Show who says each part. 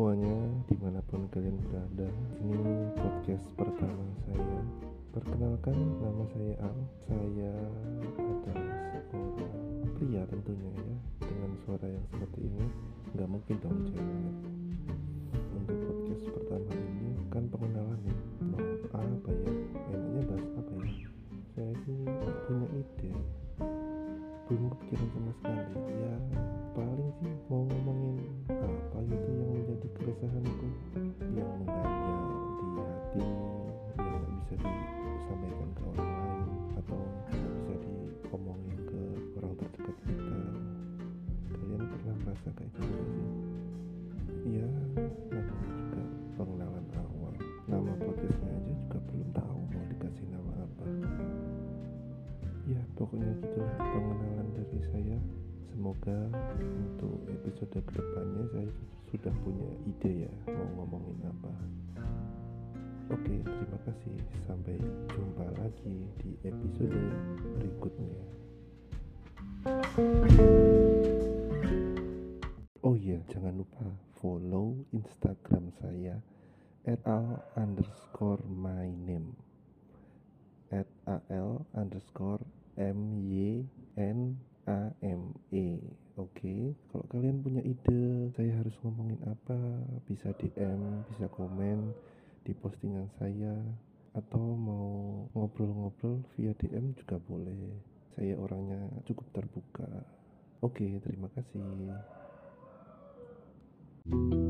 Speaker 1: Semuanya, di mana pun kalian berada Ini podcast pertama saya. Perkenalkan, nama saya Al. Saya adalah seorang pria tentunya ya Dengan suara yang seperti ini. Gak mungkin dong cewek. Untuk podcast pertama ini kan pengenalan nih. Mau apa ya, enaknya bahas apa ya? Saya gak punya ide. Belum kepikiran sama sekali. Ya merasa kayak gitu sih. Ya namanya juga pengenalan awal. Nama podcastnya aja juga belum tahu mau dikasih nama apa. Ya pokoknya gitulah pengenalan dari saya. Semoga untuk episode ke depannya saya sudah punya ide ya mau ngomongin apa. Oke terima kasih. Sampai jumpa lagi di episode berikutnya jangan lupa follow instagram saya at al underscore my name at al underscore m y n A M E. Oke, kalau kalian punya ide saya harus ngomongin apa, bisa DM, bisa komen di postingan saya atau mau ngobrol-ngobrol via DM juga boleh. Saya orangnya cukup terbuka. Oke, terima kasih. Thank you